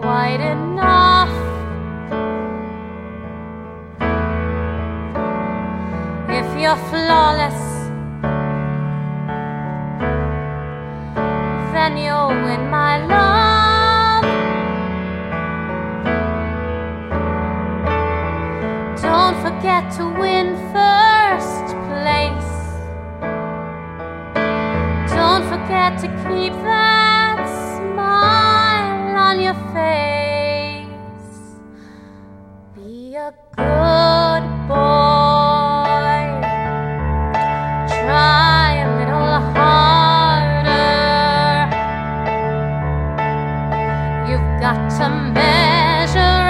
quite enough. If you're flawless, then you'll win my love. Don't forget to win first place. Don't forget to keep that smile on your face. Be a good boy. Try a little harder. You've got to measure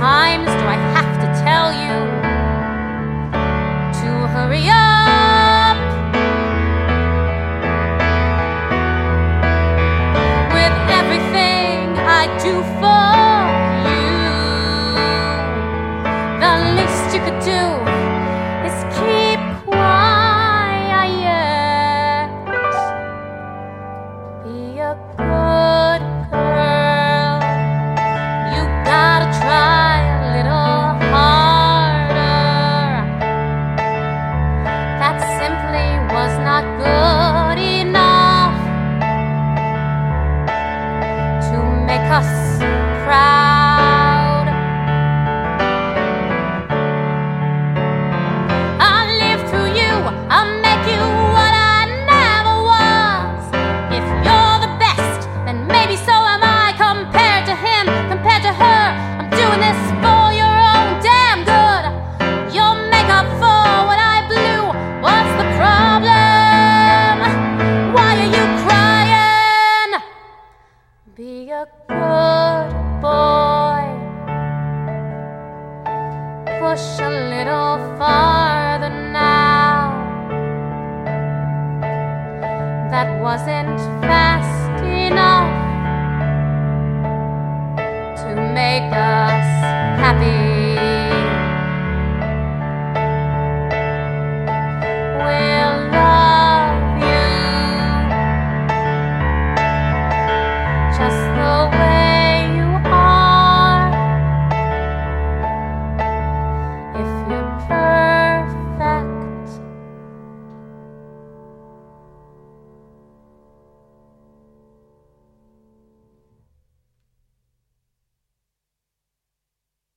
times do I have to tell you to hurry up? With everything I do for us proud. I'll live through you, I'll make you what I never was. If you're the best, then maybe so am I. Compared to him, compared to her, I'm doing this Be a good boy. Push a little farther now. That wasn't fast enough to make us happy